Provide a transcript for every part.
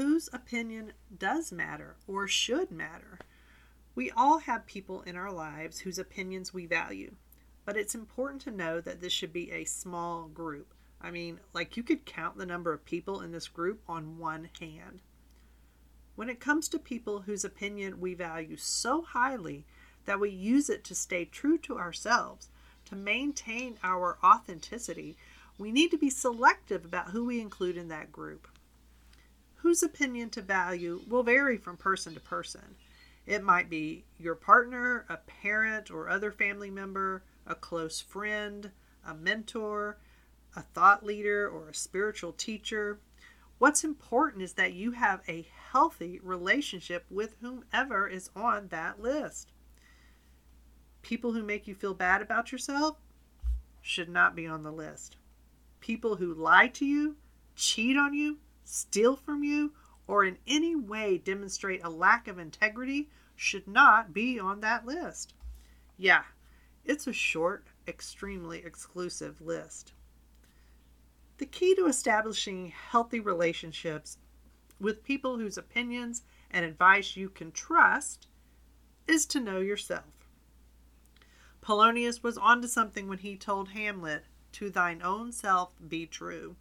whose opinion does matter or should matter. We all have people in our lives whose opinions we value, but it's important to know that this should be a small group. I mean, like you could count the number of people in this group on one hand. When it comes to people whose opinion we value so highly that we use it to stay true to ourselves, to maintain our authenticity, we need to be selective about who we include in that group. Whose opinion to value will vary from person to person. It might be your partner, a parent or other family member, a close friend, a mentor, a thought leader, or a spiritual teacher. What's important is that you have a healthy relationship with whomever is on that list. People who make you feel bad about yourself should not be on the list. People who lie to you, cheat on you, steal from you, or in any way demonstrate a lack of integrity should not be on that list. Yeah, it's a short, extremely exclusive list. The key to establishing healthy relationships with people whose opinions and advice you can trust is to know yourself. Polonius was onto something when he told Hamlet, To thine own self be true.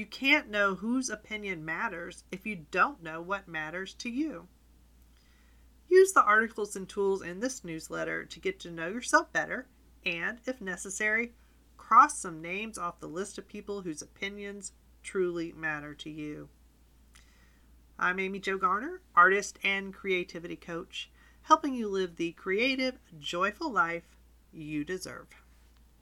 You can't know whose opinion matters if you don't know what matters to you. Use the articles and tools in this newsletter to get to know yourself better and, if necessary, cross some names off the list of people whose opinions truly matter to you. I'm Amy Jo Garner, artist and creativity coach helping you live the creative, joyful life you deserve.